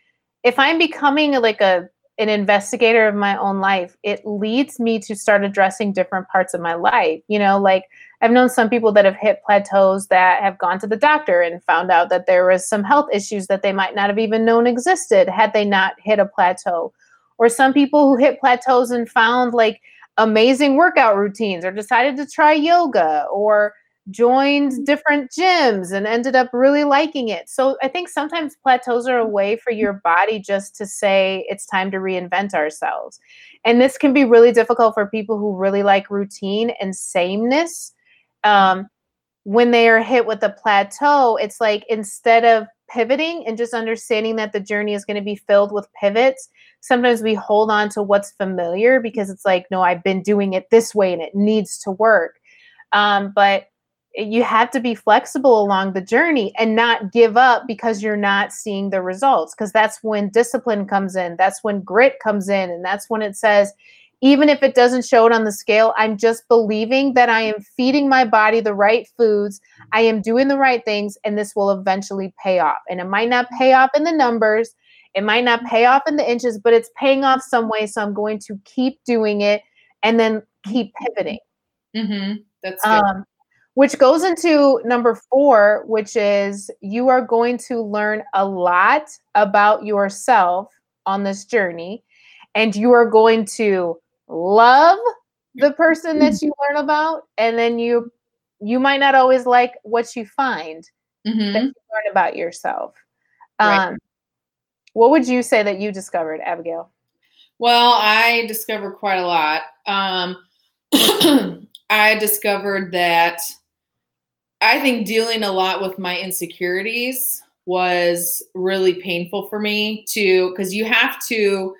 B: if I'm becoming like a an investigator of my own life, it leads me to start addressing different parts of my life. You know, like I've known some people that have hit plateaus that have gone to the doctor and found out that there was some health issues that they might not have even known existed had they not hit a plateau. Or some people who hit plateaus and found like amazing workout routines or decided to try yoga or joined mm. different gyms and ended up really liking it. So I think sometimes plateaus are a way for your body just to say it's time to reinvent ourselves. And this can be really difficult for people who really like routine and sameness um, when they are hit with a plateau, it's like instead of pivoting and just understanding that the journey is going to be filled with pivots, sometimes we hold on to what's familiar because it's like, no, I've been doing it this way and it needs to work. Um, but you have to be flexible along the journey and not give up because you're not seeing the results because that's when discipline comes in that's when grit comes in and that's when it says even if it doesn't show it on the scale, I'm just believing that I am feeding my body the right foods, I am doing the right things, and this will eventually pay off. And it might not pay off in the numbers, it might not pay off in the inches, but it's paying off some way. So I'm going to keep doing it and then keep pivoting.
A: Mm-hmm. That's good. Um,
B: which goes into number four, which is you are going to learn a lot about yourself on this journey, and you are going to love the person that you learn about and then you you might not always like what you find mm-hmm. that you learn about yourself. Right. um, what would you say that you discovered abigail?
A: Well i discovered quite a lot. Um, <clears throat> i discovered that i think dealing a lot with my insecurities was really painful for me to because you have to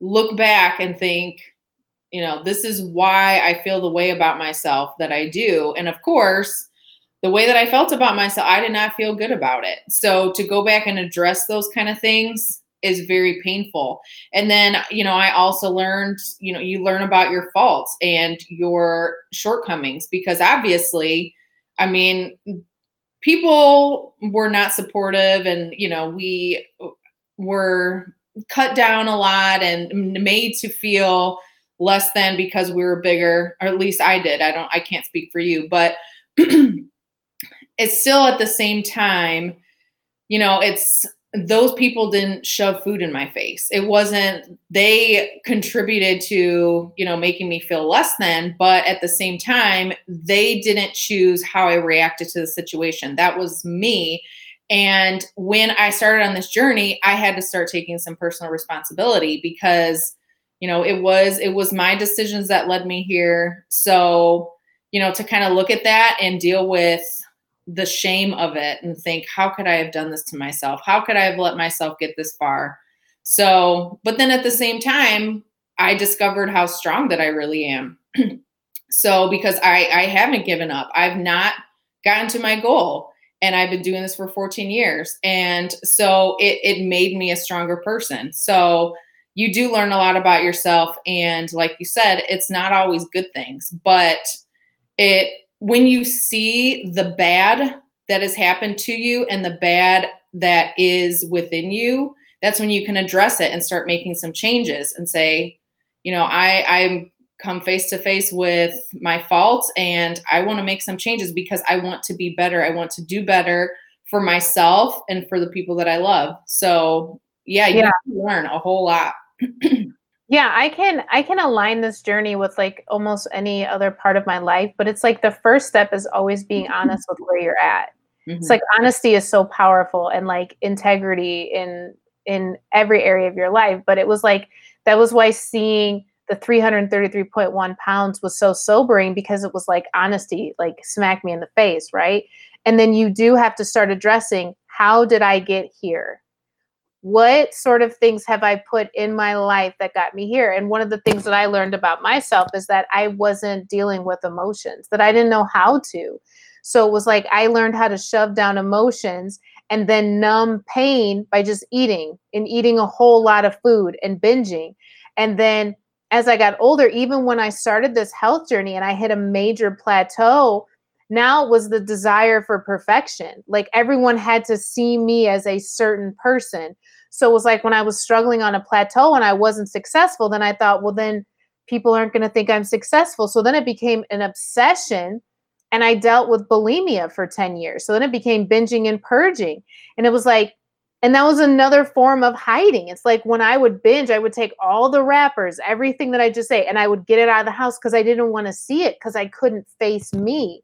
A: look back and think you know, this is why I feel the way about myself that I do. And of course, the way that I felt about myself, I did not feel good about it. So to go back and address those kind of things, is very painful. And then, you know, I also learned, you know, you learn about your faults and your shortcomings because obviously, I mean, people were not supportive and, you know, we were cut down a lot and made to feel less than because we were bigger, or at least I did. I don't, I can't speak for you, but <clears throat> it's still at the same time, you know, it's those people didn't shove food in my face. It wasn't, they contributed to, you know, making me feel less than, but at the same time, they didn't choose how I reacted to the situation. That was me. And when I started on this journey, I had to start taking some personal responsibility because, you know, it was it was my decisions that led me here. So, you know, to kind of look at that and deal with the shame of it and think, how could I have done this to myself? How could I have let myself get this far? So, but then at the same time, I discovered how strong that I really am. <clears throat> so, because I, I haven't given up, I've not gotten to my goal and I've been doing this for 14 years. And so it, it made me a stronger person. So you do learn a lot about yourself. And like you said, it's not always good things, but it when you see the bad that has happened to you and the bad that is within you, that's when you can address it and start making some changes and say, you know, I I'm come face to face with my faults and I want to make some changes because I want to be better. I want to do better for myself and for the people that I love. So, yeah, you yeah. learn a whole lot.
B: Yeah, I can I can align this journey with like almost any other part of my life, but it's like the first step is always being honest with where you're at. Mm-hmm. It's like honesty is so powerful and like integrity in in every area of your life, but it was like that was why seeing the 333.1 pounds was so sobering because it was like honesty, like smack me in the face, right? And then you do have to start addressing how did I get here? What sort of things have I put in my life that got me here? And one of the things that I learned about myself is that I wasn't dealing with emotions, that I didn't know how to. So it was like I learned how to shove down emotions and then numb pain by just eating and eating a whole lot of food and binging. And then as I got older, even when I started this health journey and I hit a major plateau, now was the desire for perfection. Like everyone had to see me as a certain person. So it was like when I was struggling on a plateau and I wasn't successful, then I thought, well, then people aren't going to think I'm successful. So then it became an obsession. And I dealt with bulimia for 10 years. So then it became binging and purging. And it was like, and that was another form of hiding. It's like when I would binge, I would take all the wrappers, everything that I just say, and I would get it out of the house because I didn't want to see it because I couldn't face me.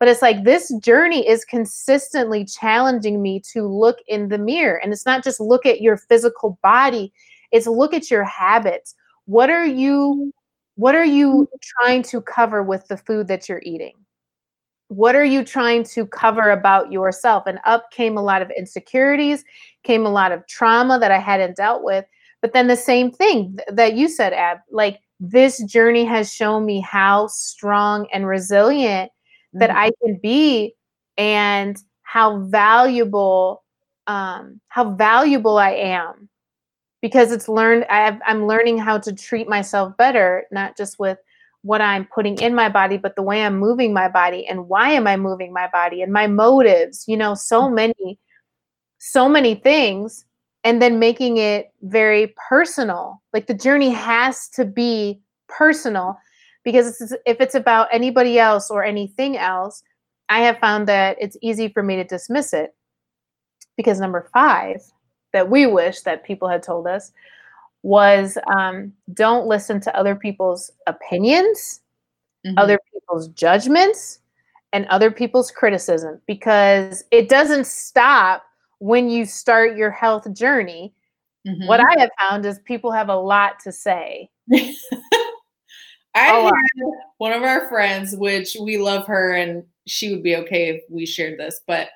B: But it's like this journey is consistently challenging me to look in the mirror. And it's not just look at your physical body, it's look at your habits. What are you what are you trying to cover with the food that you're eating? what are you trying to cover about yourself? And up came a lot of insecurities, came a lot of trauma that I hadn't dealt with. But then the same thing th- that you said, Ab, like this journey has shown me how strong and resilient mm-hmm. that I can be and how valuable um, how valuable I am because it's learned I have, I'm learning how to treat myself better, not just with what I'm putting in my body, but the way I'm moving my body and why am I moving my body and my motives, you know, so mm-hmm. many, so many things. And then making it very personal. Like the journey has to be personal because it's, if it's about anybody else or anything else, I have found that it's easy for me to dismiss it. Because number five, that we wish that people had told us was um, don't listen to other people's opinions, mm-hmm. other people's judgments, and other people's criticism because it doesn't stop when you start your health journey. Mm-hmm. What I have found is people have a lot to say. <laughs>
A: I oh, had one of our friends, which we love her, and she would be okay if we shared this, but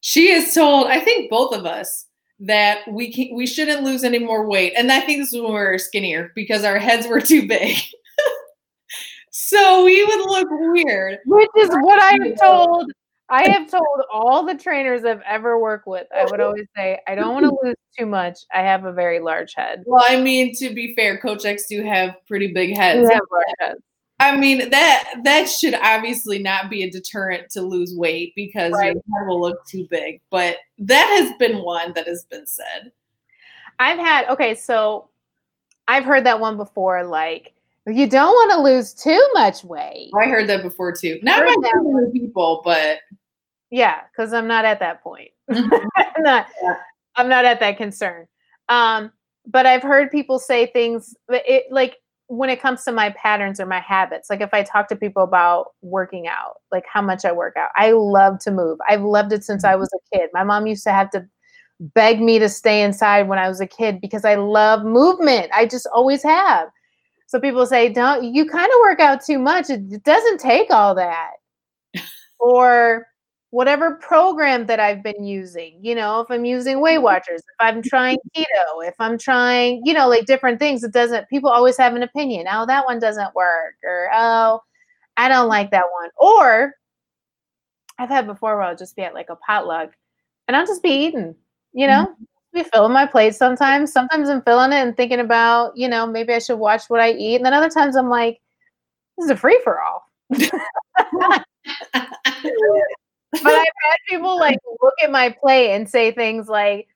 A: she has told, I think both of us, that we can, we shouldn't lose any more weight. And I think this is when we were skinnier because our heads were too big. <laughs> so we would look weird.
B: Which is what I'm told I have told all the trainers I've ever worked with, I would always say, I don't want to <laughs> lose too much. I have a very large head.
A: Well, I mean, to be fair, Coach X do have pretty big heads.
B: Have large heads.
A: I mean that that should obviously not be a deterrent to lose weight because
B: Right.
A: your head will look too big. But that has been one that has been said.
B: I've had okay, so I've heard that one before. Like, you don't want to lose too much weight.
A: I heard that before too. Not by too many people, but
B: Yeah, because I'm not at that point. <laughs>
A: Mhm.
B: I'm not.
A: Yeah.
B: I'm not at that concern. Um, but I've heard people say things. It like when it comes to my patterns or my habits. Like if I talk to people about working out, like how much I work out. I love to move. I've loved it since I was a kid. My mom used to have to beg me to stay inside when I was a kid because I love movement. I just always have. So people say, "Don't you kind of work out too much? It doesn't take all that." <laughs> or whatever program that I've been using, you know, if I'm using Weight mm-hmm. Watchers, if I'm trying <laughs> keto, if I'm trying, you know, like different things, it doesn't, people always have an opinion. Oh, that one doesn't work. Or, oh, I don't like that one. Or I've had before where I'll just be at like a potluck and I'll just be eating, you mm-hmm. know, be filling my plate sometimes. Sometimes I'm filling it and thinking about, you know, maybe I should watch what I eat. And then other times I'm like, this is a free for all. But I've had people like <laughs> look at my plate and say things like,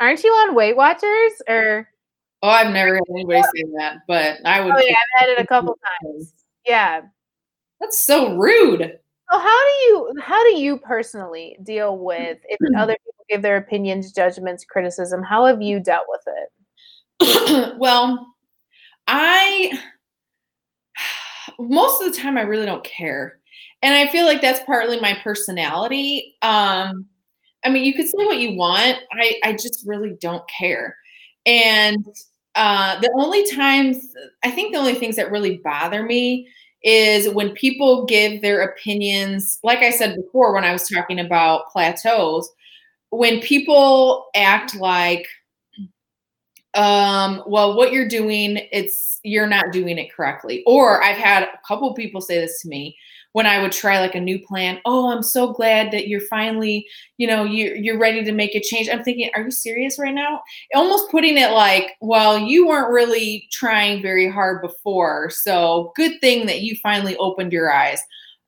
B: "Aren't you on Weight Watchers?" Or,
A: oh, I've never had anybody say that, but I would.
B: "Oh yeah, I've had it a couple <laughs> times." Yeah.
A: That's so rude.
B: So how do you how do you personally deal with if <clears throat> other people give their opinions, judgments, criticism? How have you dealt with it? <clears throat>
A: well, I <sighs> most of the time I really don't care. And I feel like that's partly my personality. Um I mean, you could say what you want. I I just really don't care. And uh the only times I think the only things that really bother me is when people give their opinions, like I said before when I was talking about plateaus, when people act like um well what you're doing it's you're not doing it correctly or i've had a couple people say this to me when i would try like a new plan oh i'm so glad that you're finally you know you're, you're ready to make a change. I'm thinking are you serious right now? Almost putting it like well you weren't really trying very hard before so good thing that you finally opened your eyes.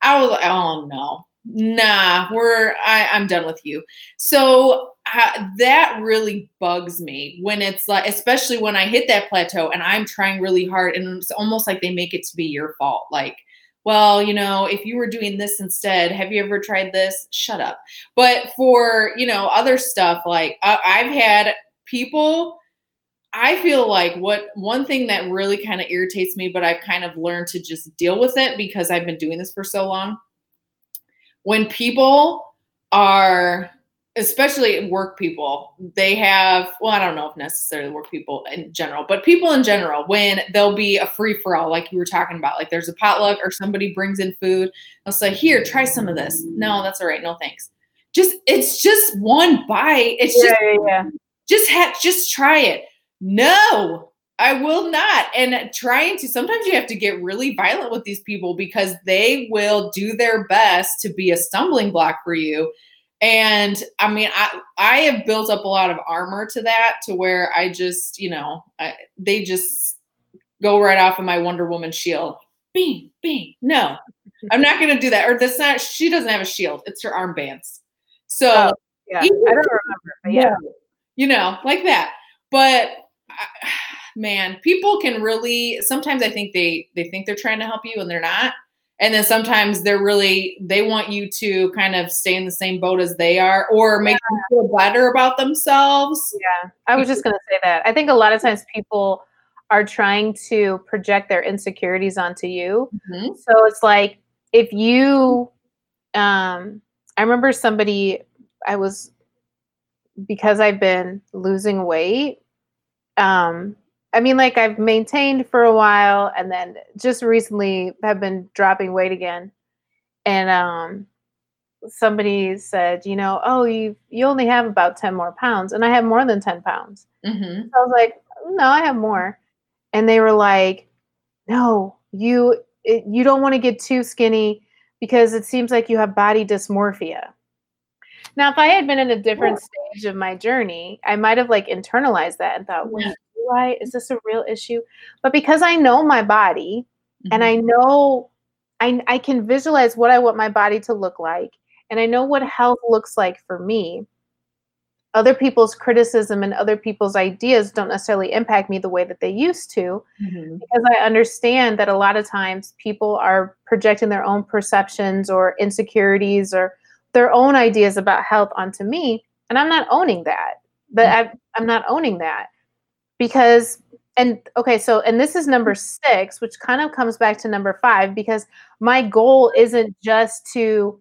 A: I was like oh no. Nah we're I, i'm done with you. So uh, that really bugs me when it's like especially when i hit that plateau and i'm trying really hard and it's almost like they make it to be your fault like well you know if you were doing this instead have you ever tried this? Shut up. But for you know other stuff like I, i've had people i feel like what one thing that really kind of irritates me but i've kind of learned to just deal with it because i've been doing this for so long. When people are especially work people. They have well i don't know if necessarily work people in general but people in general when there'll be a free for all like you were talking about like there's a potluck or somebody brings in food they'll say here try some of this. No that's all right no thanks. Just it's just one bite. It's just
B: yeah, yeah.
A: just ha- just try it. No i will not. And trying to sometimes you have to get really violent with these people because they will do their best to be a stumbling block for you and i mean i i have built up a lot of armor to that to where i just you know I, they just go right off of my wonder woman shield. Bing bing. No i'm not going to do that. Or that's not she doesn't have a shield. It's her armbands. So
B: Oh, Yeah, I don't remember, yeah.
A: you know, like that. But <sighs> man, people can really sometimes I think they they think they're trying to help you and they're not. And then sometimes they're really they want you to kind of stay in the same boat as they are or make them feel better about themselves.
B: Yeah, I was just going to say that. I think a lot of times people are trying to project their insecurities onto you.
A: Mhm.
B: So it's like if you um I remember somebody I was because I've been losing weight um I mean like I've maintained for a while and then just recently have been dropping weight again. And um somebody said, you know, oh, you you only have about 10 more pounds and I have more than 10 pounds.
A: Mhm.
B: I was like, no, I have more. And they were like, no, you it, you don't want to get too skinny because it seems like you have body dysmorphia. Now, if I had been in a different stage of my journey, I might have like internalized that and thought, wait, I? Is this a real issue? But because I know my body mm-hmm. and I know I, I can visualize what I want my body to look like, and I know what health looks like for me, other people's criticism and other people's ideas don't necessarily impact me the way that they used to mm-hmm. because I understand that a lot of times people are projecting their own perceptions or insecurities or their own ideas about health onto me and I'm not owning that but mm-hmm. I, I'm not owning that because and okay so and this is number six which kind of comes back to number five because my goal isn't just to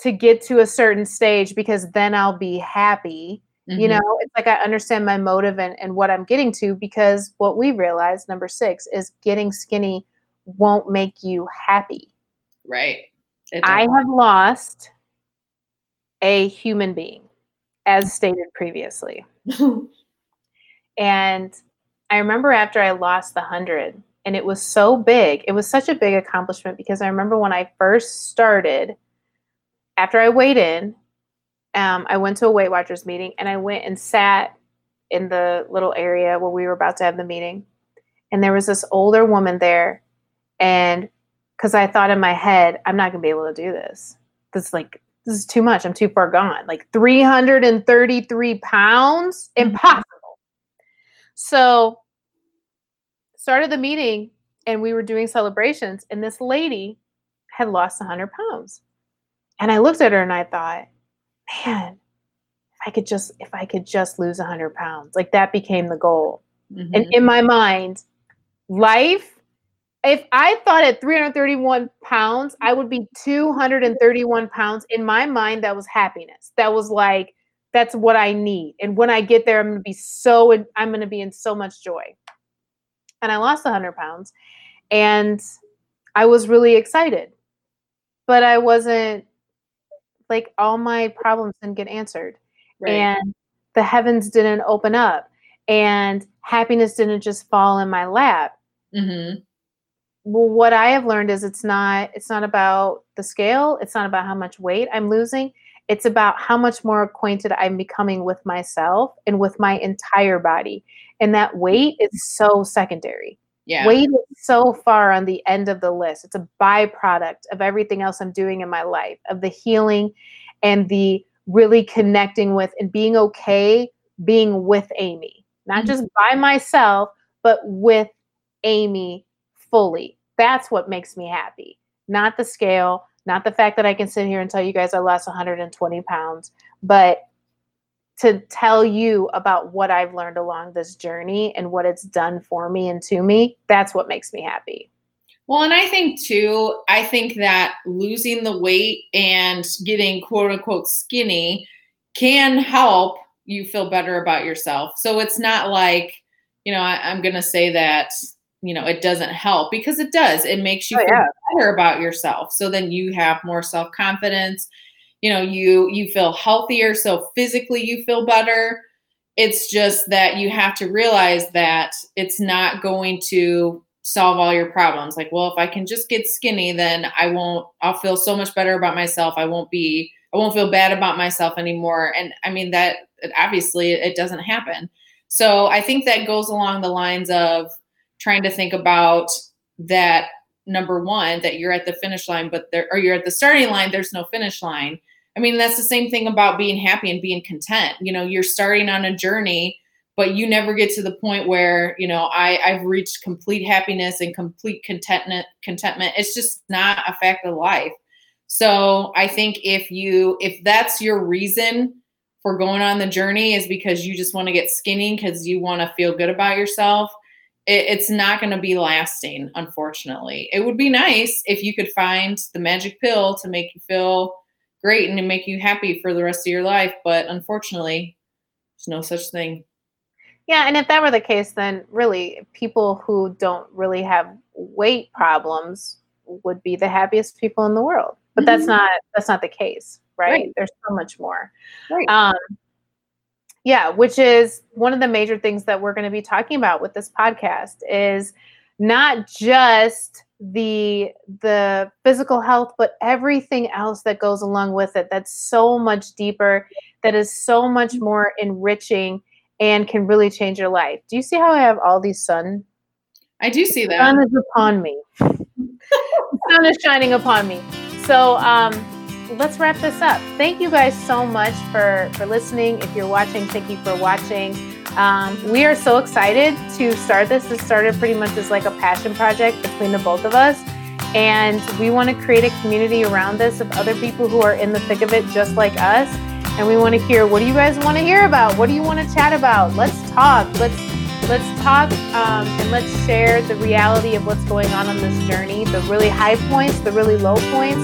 B: to get to a certain stage because then I'll be happy. Mm-hmm. You know, it's like I understand my motive and, and what I'm getting to because what we realize, number six, is getting skinny won't make you happy.
A: Right.
B: I have lost a human being, as stated previously. <laughs> and I remember after I lost the hundred, and it was so big, it was such a big accomplishment because I remember when I first started after I weighed in, um, I went to a Weight Watchers meeting and I went and sat in the little area where we were about to have the meeting. And there was this older woman there. And because I thought in my head, I'm not going to be able to do this. This is like, this is too much. I'm too far gone. Like 333 pounds? Mm-hmm. Impossible. So, started the meeting and we were doing celebrations. And this lady had lost 100 pounds. And I looked at her and I thought, man, if I could just if I could just lose 100 pounds, like that became the goal. Mm-hmm. And in my mind, life. If I thought at 331 pounds, I would be 231 pounds. In my mind, that was happiness. That was like, that's what I need. And when I get there, I'm going to be so, I'm going to be in so much joy. And I lost 100 pounds and I was really excited, but I wasn't like all my problems didn't get answered right. and the heavens didn't open up and happiness didn't just fall in my lap mm-hmm. well what i have learned is it's not it's not about the scale it's not about how much weight i'm losing it's about how much more acquainted i'm becoming with myself and with my entire body and that weight is so secondary yeah. Weight is so far on the end of the list. It's a byproduct of everything else I'm doing in my life, of the healing and the really connecting with and being okay being with Amy, not mm-hmm. just by myself, but with Amy fully. That's what makes me happy, not the scale, not the fact that I can sit here and tell you guys I lost 120 pounds, but to tell you about what I've learned along this journey and what it's done for me and to me, that's what makes me happy.
A: Well, and I think too, I think that losing the weight and getting quote unquote skinny can help you feel better about yourself. So it's not like, you know, I, am going to say that, you know, it doesn't help because it does. It makes you oh, feel yeah. better about yourself. So then you have more self confidence you know you you feel healthier. So physically you feel better. It's just that you have to realize that it's not going to solve all your problems. Like well if i can just get skinny then i won't i'll feel so much better about myself. I won't be i won't feel bad about myself anymore. And i mean that obviously it doesn't happen. So i think that goes along the lines of trying to think about that number one that you're at the finish line but there or you're at the starting line there's no finish line I mean, that's the same thing about being happy and being content. You know, you're starting on a journey, but you never get to the point where, you know, I, I've reached complete happiness and complete contentment contentment. It's just not a fact of life. So I think if you if that's your reason for going on the journey is because you just want to get skinny because you want to feel good about yourself, it, it's not going to be lasting, unfortunately. It would be nice if you could find the magic pill to make you feel great and to make you happy for the rest of your life. But unfortunately, there's no such thing.
B: Yeah, and if that were the case, then really people who don't really have weight problems would be the happiest people in the world. But mm-hmm. that's not that's not the case, right? right? There's so much more. Right. Um, yeah, which is one of the major things that we're going to be talking about with this podcast is not just the the physical health but everything else that goes along with it that's so much deeper that is so much more enriching and can really change your life. Do you see how i have all these sun?
A: I do see that.
B: sun is upon me. The sun is shining upon me. So um let's wrap this up thank you guys so much for for listening if you're watching thank you for watching um, we are so excited to start this. This started pretty much as like a passion project between the both of us. And we want to create a community around this of other people who are in the thick of it just like us. And we want to hear what do you guys want to hear about? What do you want to chat about? Let's talk. Let's let's talk um, and let's share the reality of what's going on on this journey, the really high points, the really low points,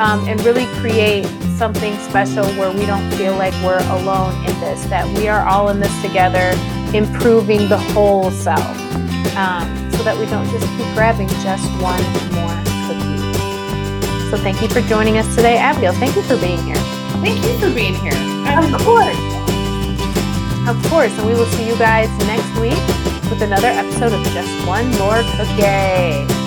B: um, and really create something special where we don't feel like we're alone in this, that we are all in this together, improving the whole self, um, so that we don't just keep grabbing just one more cookie. So thank you for joining us today, Abigail. Thank you for being here.
A: Thank you for being here.
B: Of course. Of course. And we will see you guys next week with another episode of Just One More Cookie.